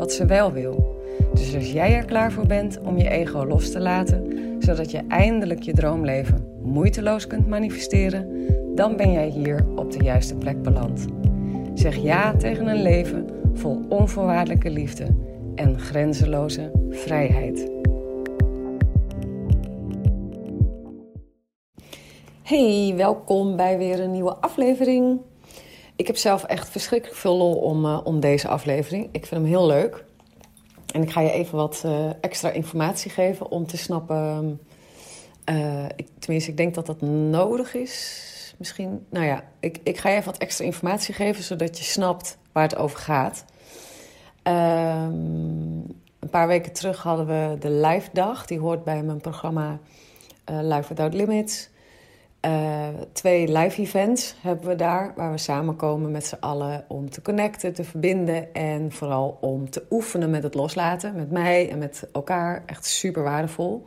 wat ze wel wil. Dus als jij er klaar voor bent om je ego los te laten, zodat je eindelijk je droomleven moeiteloos kunt manifesteren, dan ben jij hier op de juiste plek beland. Zeg ja tegen een leven vol onvoorwaardelijke liefde en grenzeloze vrijheid. Hey, welkom bij weer een nieuwe aflevering. Ik heb zelf echt verschrikkelijk veel lol om, uh, om deze aflevering. Ik vind hem heel leuk. En ik ga je even wat uh, extra informatie geven om te snappen. Uh, ik, tenminste, ik denk dat dat nodig is. Misschien, nou ja, ik, ik ga je even wat extra informatie geven zodat je snapt waar het over gaat. Um, een paar weken terug hadden we de live dag. Die hoort bij mijn programma Live Without Limits. Uh, twee live events hebben we daar, waar we samenkomen met z'n allen om te connecten, te verbinden en vooral om te oefenen met het loslaten, met mij en met elkaar. Echt super waardevol.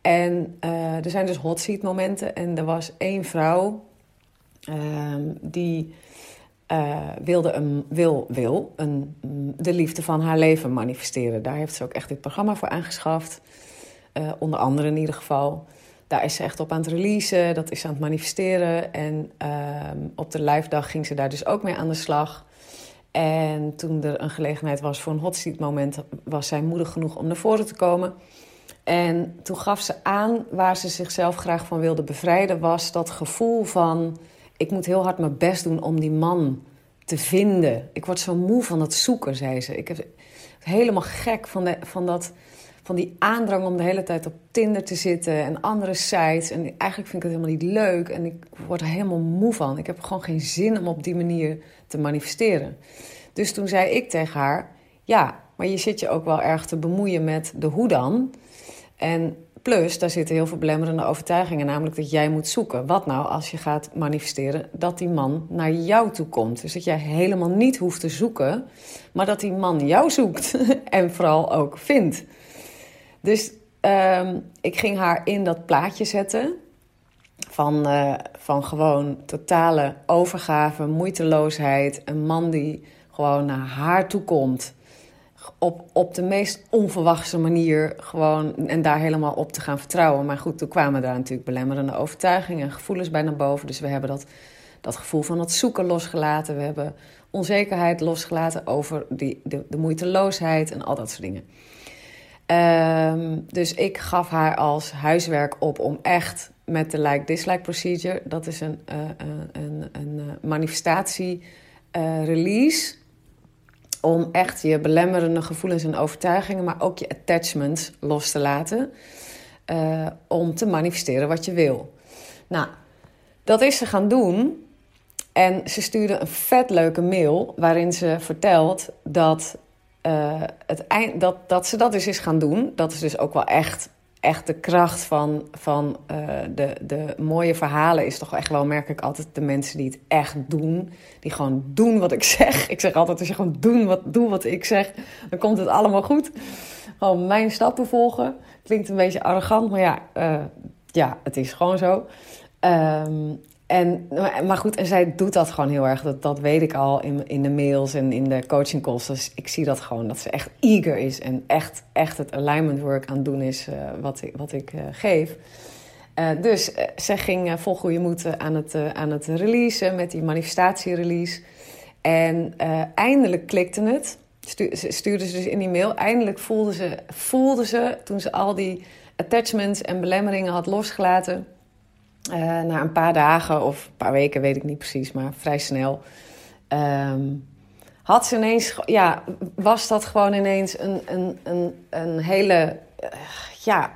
En uh, er zijn dus hot seat momenten en er was één vrouw uh, die uh, wilde een, wil, wil een, de liefde van haar leven manifesteren. Daar heeft ze ook echt dit programma voor aangeschaft, onder andere in ieder geval daar is ze echt op aan het releasen, dat is aan het manifesteren. En uh, op de live dag ging ze daar dus ook mee aan de slag. En toen er een gelegenheid was voor een hot seat moment, was zij moedig genoeg om naar voren te komen. En toen gaf ze aan waar ze zichzelf graag van wilde bevrijden, was dat gevoel van: ik moet heel hard mijn best doen om die man te vinden. Ik word zo moe van dat zoeken, zei ze. Ik heb helemaal gek van, de, van dat van die aandrang om de hele tijd op Tinder te zitten en andere sites. En eigenlijk vind ik het helemaal niet leuk en ik word er helemaal moe van. Ik heb gewoon geen zin om op die manier te manifesteren. Dus toen zei ik tegen haar: Ja, maar je zit je ook wel erg te bemoeien met de hoe dan. En plus, daar zitten heel veel belemmerende overtuigingen, namelijk dat jij moet zoeken. Wat nou als je gaat manifesteren dat die man naar jou toe komt? Dus dat jij helemaal niet hoeft te zoeken, maar dat die man jou zoekt en vooral ook vindt. Dus um, ik ging haar in dat plaatje zetten. Van, uh, van gewoon totale overgave, moeiteloosheid. Een man die gewoon naar haar toe komt. Op, op de meest onverwachte manier gewoon en daar helemaal op te gaan vertrouwen. Maar goed, toen kwamen daar natuurlijk belemmerende overtuigingen en gevoelens bij naar boven. Dus we hebben dat, dat gevoel van het zoeken losgelaten. We hebben onzekerheid losgelaten over die, de moeiteloosheid en al dat soort dingen. Um, dus ik gaf haar als huiswerk op om echt met de like-dislike procedure, dat is een, uh, een, een eh, manifestatie-release, om echt je belemmerende gevoelens en overtuigingen, maar ook je attachments los te laten, om te manifesteren wat je wil. Nou, dat is ze gaan doen. En ze stuurde een vet leuke mail waarin ze vertelt dat uh, het eind, dat, dat ze dat dus is gaan doen, dat is dus ook wel echt, echt de kracht van, van uh, de, de mooie verhalen. Is toch echt wel, merk ik altijd, de mensen die het echt doen. Die gewoon doen wat ik zeg. Ik zeg altijd, als je gewoon doen wat, doe wat ik zeg, dan komt het allemaal goed. Gewoon mijn stappen volgen. Klinkt een beetje arrogant, maar ja, uh, ja het is gewoon zo. Um, en, maar goed, en zij doet dat gewoon heel erg. Dat, dat weet ik al in, in de mails en in de coaching calls. Dus ik zie dat gewoon, dat ze echt eager is en echt, echt het alignment work aan het doen is uh, wat ik, wat ik uh, geef. Uh, dus ze ging vol goede moed aan het, aan het releasen met die manifestatie-release. En eindelijk klikte het. Stu stuurde ze dus in die mail. Eindelijk voelde ze, voelde ze, toen ze al die attachments en belemmeringen had losgelaten uh, na een paar dagen of een paar weken, weet ik niet precies, maar vrij snel. Um, had ze ineens, ja, was dat gewoon ineens een, een, een, een hele, uh, ja,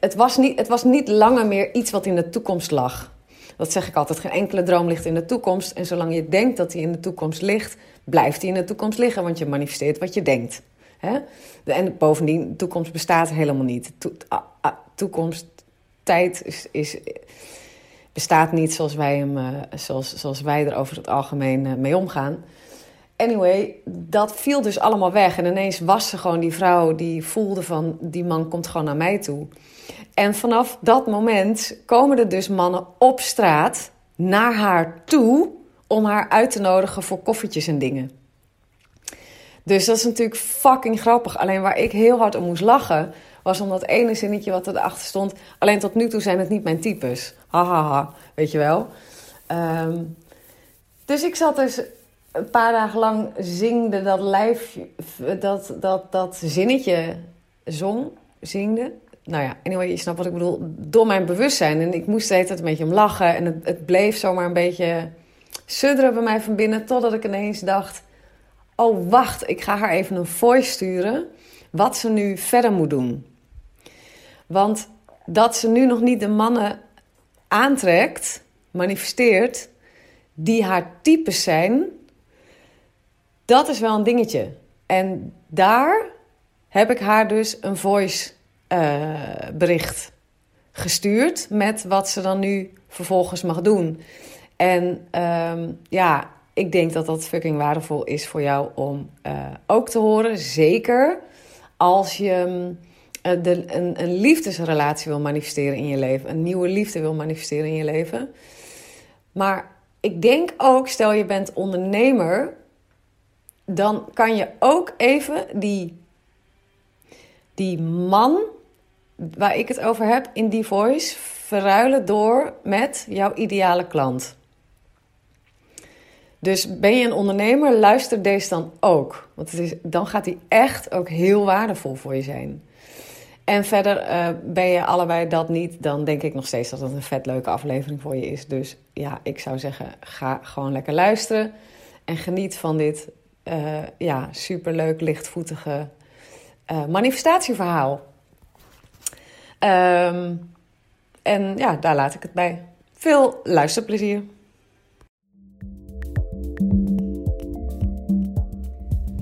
het was, niet, het was niet langer meer iets wat in de toekomst lag. Dat zeg ik altijd. Geen enkele droom ligt in de toekomst. En zolang je denkt dat die in de toekomst ligt, blijft die in de toekomst liggen. Want je manifesteert wat je denkt. Hè? En bovendien, de toekomst bestaat helemaal niet. toekomst, tijd is, bestaat niet zoals wij, hem, uh, zoals, zoals wij er over het algemeen uh, mee omgaan. Anyway, dat viel dus allemaal weg. En ineens was ze gewoon die vrouw die voelde van... die man komt gewoon naar mij toe. En vanaf dat moment komen er dus mannen op straat naar haar toe... om haar uit te nodigen voor koffietjes en dingen. Dus dat is natuurlijk fucking grappig. Alleen waar ik heel hard om moest lachen... was om dat ene zinnetje wat erachter stond... alleen tot nu toe zijn het niet mijn types. Hahaha, ha, ha, weet je wel. Um, dus ik zat dus een paar dagen lang zingde dat lijf, dat, dat, dat zinnetje zong, zingde. Nou ja, anyway, je snapt wat ik bedoel. Door mijn bewustzijn. En ik moest steeds een beetje om lachen. En het, het bleef zomaar een beetje sudderen bij mij van binnen. Totdat ik ineens dacht... Oh, wacht, ik ga haar even een voice sturen. Wat ze nu verder moet doen. Want dat ze nu nog niet de mannen aantrekt, manifesteert... die haar types zijn dat is wel een dingetje. En daar heb ik haar dus een voice uh, bericht gestuurd met wat ze dan nu vervolgens mag doen. En um, ja, ik denk dat dat fucking waardevol is voor jou om uh, ook te horen. Zeker als je uh, een, een liefdesrelatie wil manifesteren in je leven, een nieuwe liefde wil manifesteren in je leven. Maar ik denk ook, stel je bent ondernemer, dan kan je ook even die, die man waar ik het over heb in die voice verruilen door met jouw ideale klant. Dus ben je een ondernemer, luister deze dan ook. Want het is, dan gaat die echt ook heel waardevol voor je zijn. En verder uh, ben je allebei dat niet, dan denk ik nog steeds dat het een vet leuke aflevering voor je is. Dus ja, ik zou zeggen, ga gewoon lekker luisteren en geniet van dit uh, ja, superleuk, lichtvoetige uh, manifestatieverhaal. Um, en ja, daar laat ik het bij. Veel luisterplezier.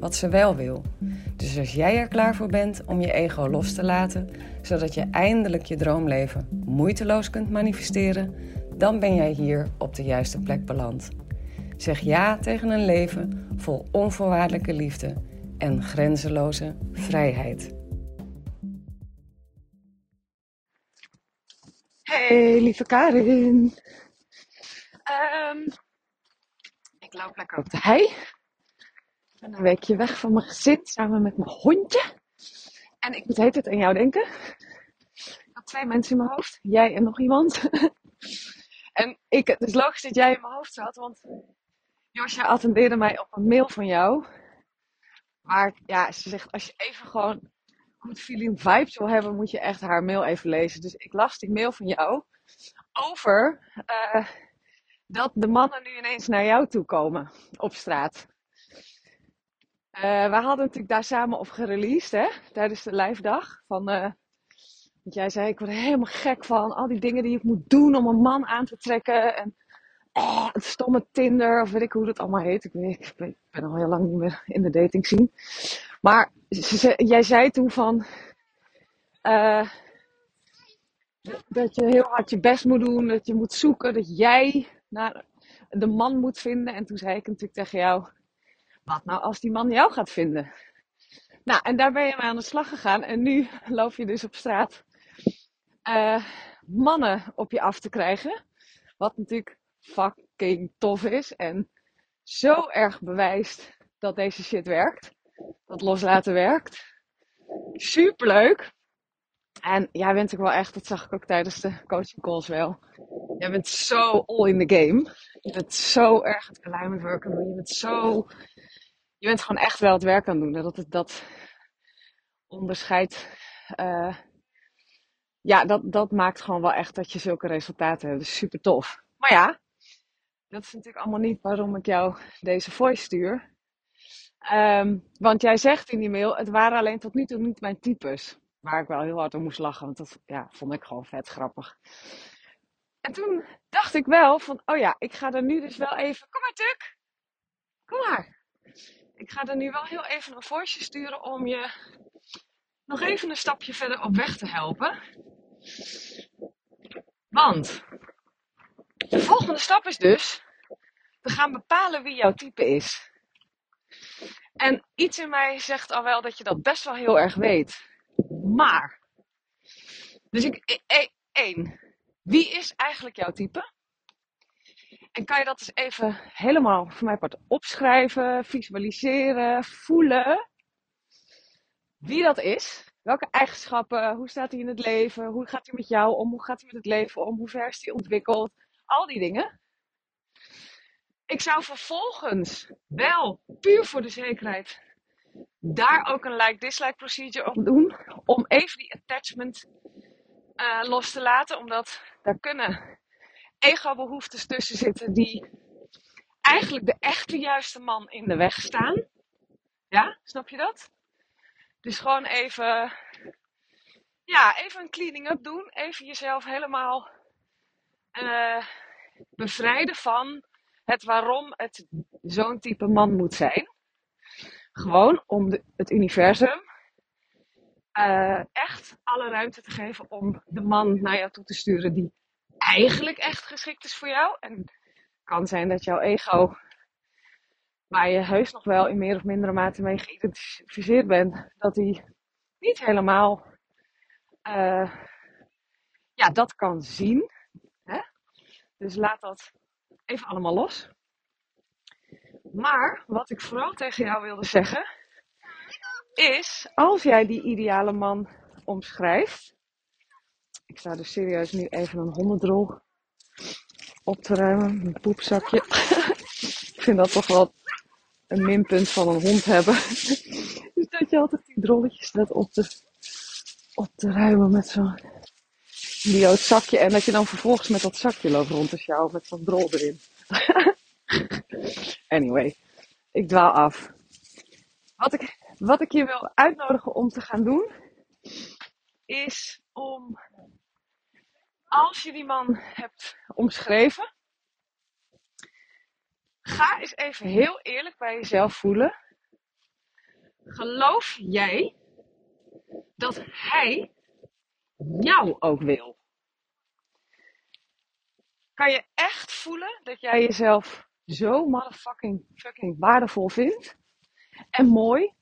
wat ze wel wil. Dus als jij er klaar voor bent om je ego los te laten, zodat je eindelijk je droomleven moeiteloos kunt manifesteren, dan ben jij hier op de juiste plek beland. Zeg ja tegen een leven vol onvoorwaardelijke liefde en grenzeloze vrijheid. Hey, lieve Karin. Um, ik loop lekker op de hei. Ben een weekje weg van mijn gezin samen met mijn hondje. En ik moet heet het aan jou denken. Ik had twee mensen in mijn hoofd. Jij en nog iemand. en ik, het is logisch dat jij in mijn hoofd zat, want Josje attendeerde mij op een mail van jou. Maar ja, ze zegt als je even gewoon goed feeling vibes wil hebben, moet je echt haar mail even lezen. Dus ik las die mail van jou over uh, dat de mannen nu ineens naar jou toe komen op straat. Uh, we hadden natuurlijk daar samen op gereleased, hè, tijdens de live dag. Van, uh, want jij zei, ik word helemaal gek van. Al die dingen die ik moet doen om een man aan te trekken. En eh, het stomme Tinder, of weet ik hoe dat allemaal heet. Ik, weet, ik ben al heel lang niet meer in de dating scene. Maar jij zei toen van. Dat je heel hard je best moet doen, dat je moet zoeken, dat jij naar de man moet vinden. En toen zei ik natuurlijk tegen jou: wat nou als die man jou gaat vinden? Nou, en daar ben je mee aan de slag gegaan. En nu loop je dus op straat uh, mannen op je af te krijgen. Wat natuurlijk fucking tof is. En zo erg bewijst dat deze shit werkt. Dat loslaten werkt. Superleuk. En jij bent ook wel echt, dat zag ik ook tijdens de coaching calls wel. Jij bent zo all in the game. Je bent zo erg het alignment work aan doen. Je bent zo... Je bent gewoon echt wel het werk aan doen. Dat, het, dat onderscheid... Uh, ja, dat, dat maakt gewoon wel echt dat je zulke resultaten hebt. Is super tof. Maar ja, dat is natuurlijk allemaal niet waarom ik jou deze voice stuur. Um, want jij zegt in die mail, het waren alleen tot nu toe niet mijn types. Waar ik wel heel hard om moest lachen, want dat ja, vond ik gewoon vet grappig. En toen dacht ik wel van, oh ja, ik ga er nu dus wel even, kom maar Tuk, kom maar. Ik ga er nu wel heel even een voice sturen om je nog even een stapje verder op weg te helpen. Want de volgende stap is dus, we gaan bepalen wie jouw type is. En iets in mij zegt al wel dat je dat best wel heel erg weet. Maar, dus ik, e, e, één, wie is eigenlijk jouw type? En kan je dat eens even helemaal voor mij part opschrijven, visualiseren, voelen? Wie dat is, welke eigenschappen, hoe staat hij in het leven, hoe gaat hij met jou om, hoe gaat hij met het leven om, hoe ver is hij ontwikkeld, al die dingen. Ik zou vervolgens wel, puur voor de zekerheid, daar ook een like-dislike procedure op doen. Om even die attachment uh, los te laten. Omdat daar kunnen ego-behoeftes tussen zitten die eigenlijk de echte juiste man in de weg staan. Ja, snap je dat? Dus gewoon even, ja, even een cleaning up doen. Even jezelf helemaal uh, bevrijden van het waarom het zo'n type man moet zijn. Gewoon om de, het universum uh, echt alle ruimte te geven om de man naar jou toe te sturen die eigenlijk echt geschikt is voor jou. En het kan zijn dat jouw ego, waar je heus nog wel in meer of mindere mate mee geïdentificeerd bent, dat die niet helemaal uh, ja, dat kan zien. Hè? Dus laat dat even allemaal los. Maar wat ik vooral tegen jou wilde zeggen, is als jij die ideale man omschrijft. Ik sta dus serieus nu even een hondendrol op te ruimen, een poepzakje. ik vind dat toch wel een minpunt van een hond hebben. dus dat je altijd die drolletjes staat op te, op te ruimen met zo'n idioot zakje. En dat je dan vervolgens met dat zakje loopt rond te sjouwen met zo'n drol erin. anyway, ik dwaal af. Wat ik, wat ik je wil uitnodigen om te gaan doen, is om, als je die man hebt omschreven, ga eens even heel eerlijk bij jezelf voelen. Geloof jij dat hij jou ook wil? Kan je echt voelen dat jij jezelf zo motherfucking fucking waardevol vindt? En mooi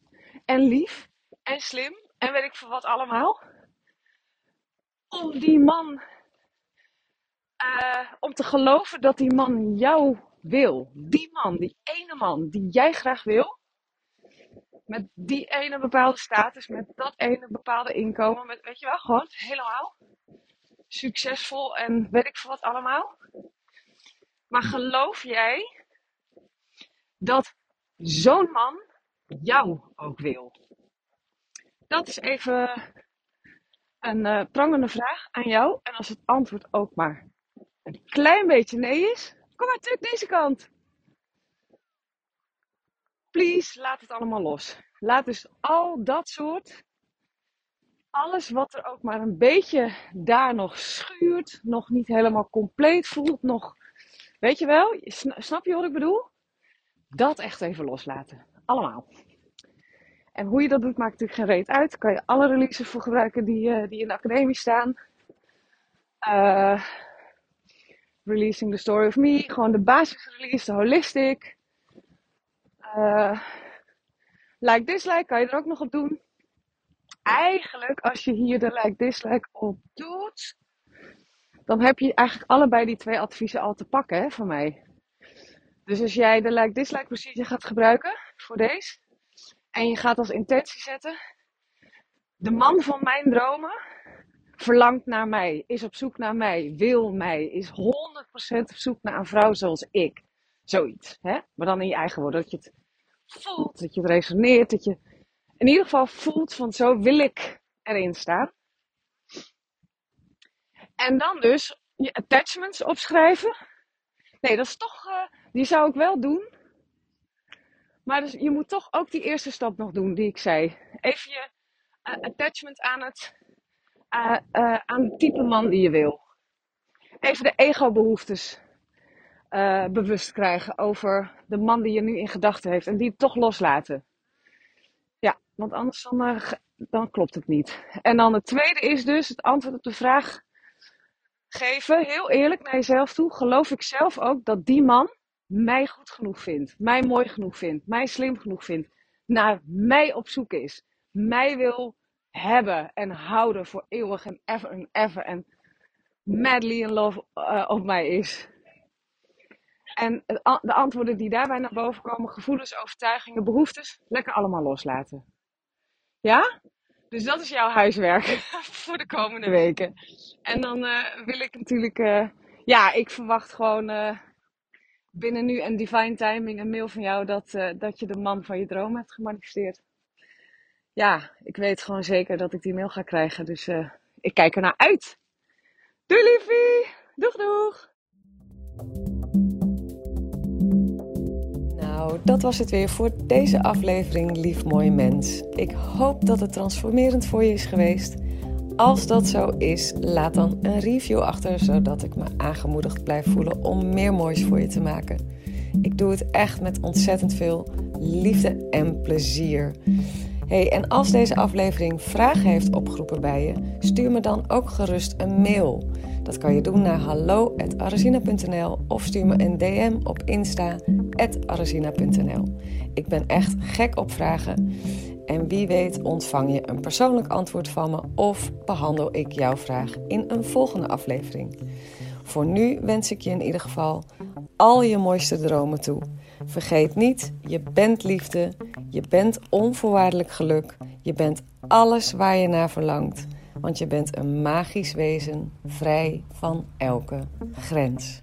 en lief en slim en weet ik veel wat allemaal? Om die man, uh, om te geloven dat die man jou wil. Die man, die ene man die jij graag wil. Met die ene bepaalde status, met dat ene bepaalde inkomen, met weet je wel, gewoon helemaal succesvol en weet ik veel wat allemaal. Maar geloof jij dat zo'n man jou ook wil? Dat is even een uh, prangende vraag aan jou. En als het antwoord ook maar een klein beetje nee is, kom maar terug deze kant. Please, laat het allemaal los. Laat dus al dat soort, alles wat er ook maar een beetje daar nog schuurt, nog niet helemaal compleet voelt, nog, weet je wel, snap je wat ik bedoel? Dat echt even loslaten. Allemaal. En hoe je dat doet maakt natuurlijk geen reet uit. Kan je alle releases voor gebruiken die, uh, die in de academie staan. Uh, releasing the Story of Me. Gewoon de basisrelease, de holistic. Uh, like dislike kan je er ook nog op doen. Eigenlijk, als je hier de like dislike op doet, dan heb je eigenlijk allebei die twee adviezen al te pakken hè, van mij. Dus als jij de like dislike procedure gaat gebruiken voor deze, en je gaat als intentie zetten: de man van mijn dromen verlangt naar mij, is op zoek naar mij, wil mij, is 100% op zoek naar een vrouw zoals ik. Zoiets, hè? Maar dan in je eigen woorden, dat je het voelt, dat je het resoneert, dat je in ieder geval voelt van zo wil ik erin staan. En dan dus je attachments opschrijven. Nee, dat is toch, uh, die zou ik wel doen. Maar dus, je moet toch ook die eerste stap nog doen die ik zei. Even je uh, attachment aan het, uh, aan het type man die je wil. Even de ego-behoeftes bewust krijgen over de man die je nu in gedachten heeft. En die toch loslaten. Ja, want anders dan, dan klopt het niet. En dan het tweede is dus het antwoord op de vraag geven, heel eerlijk naar jezelf toe, geloof ik zelf ook dat die man mij goed genoeg vindt, mij mooi genoeg vindt, mij slim genoeg vindt, naar mij op zoek is, mij wil hebben en houden voor eeuwig en ever en ever en madly in love uh, op mij is. En de antwoorden die daarbij naar boven komen, gevoelens, overtuigingen, behoeftes, lekker allemaal loslaten. Ja? Dus dat is jouw huiswerk voor de komende weken. En dan uh, wil ik natuurlijk, uh, ja, ik verwacht gewoon binnen nu en divine timing een mail van jou dat, dat je de man van je droom hebt gemanifesteerd. Ja, ik weet gewoon zeker dat ik die mail ga krijgen, dus ik kijk er naar uit. Doei liefie! Doeg doeg! Nou, dat was het weer voor deze aflevering, lief mooie mens. Ik hoop dat het transformerend voor je is geweest. Als dat zo is, laat dan een review achter, zodat ik me aangemoedigd blijf voelen om meer moois voor je te maken. Ik doe het echt met ontzettend veel liefde en plezier. Hey, en als deze aflevering vragen heeft opgeroepen bij je, stuur me dan ook gerust een mail. Dat kan je doen naar hallo.arazina.nl of stuur me een DM op insta.arazina.nl. Ik ben echt gek op vragen. En wie weet ontvang je een persoonlijk antwoord van me of behandel ik jouw vraag in een volgende aflevering. Voor nu wens ik je in ieder geval al je mooiste dromen toe. Vergeet niet, je bent liefde, je bent onvoorwaardelijk geluk, je bent alles waar je naar verlangt want je bent een magisch wezen vrij van elke grens.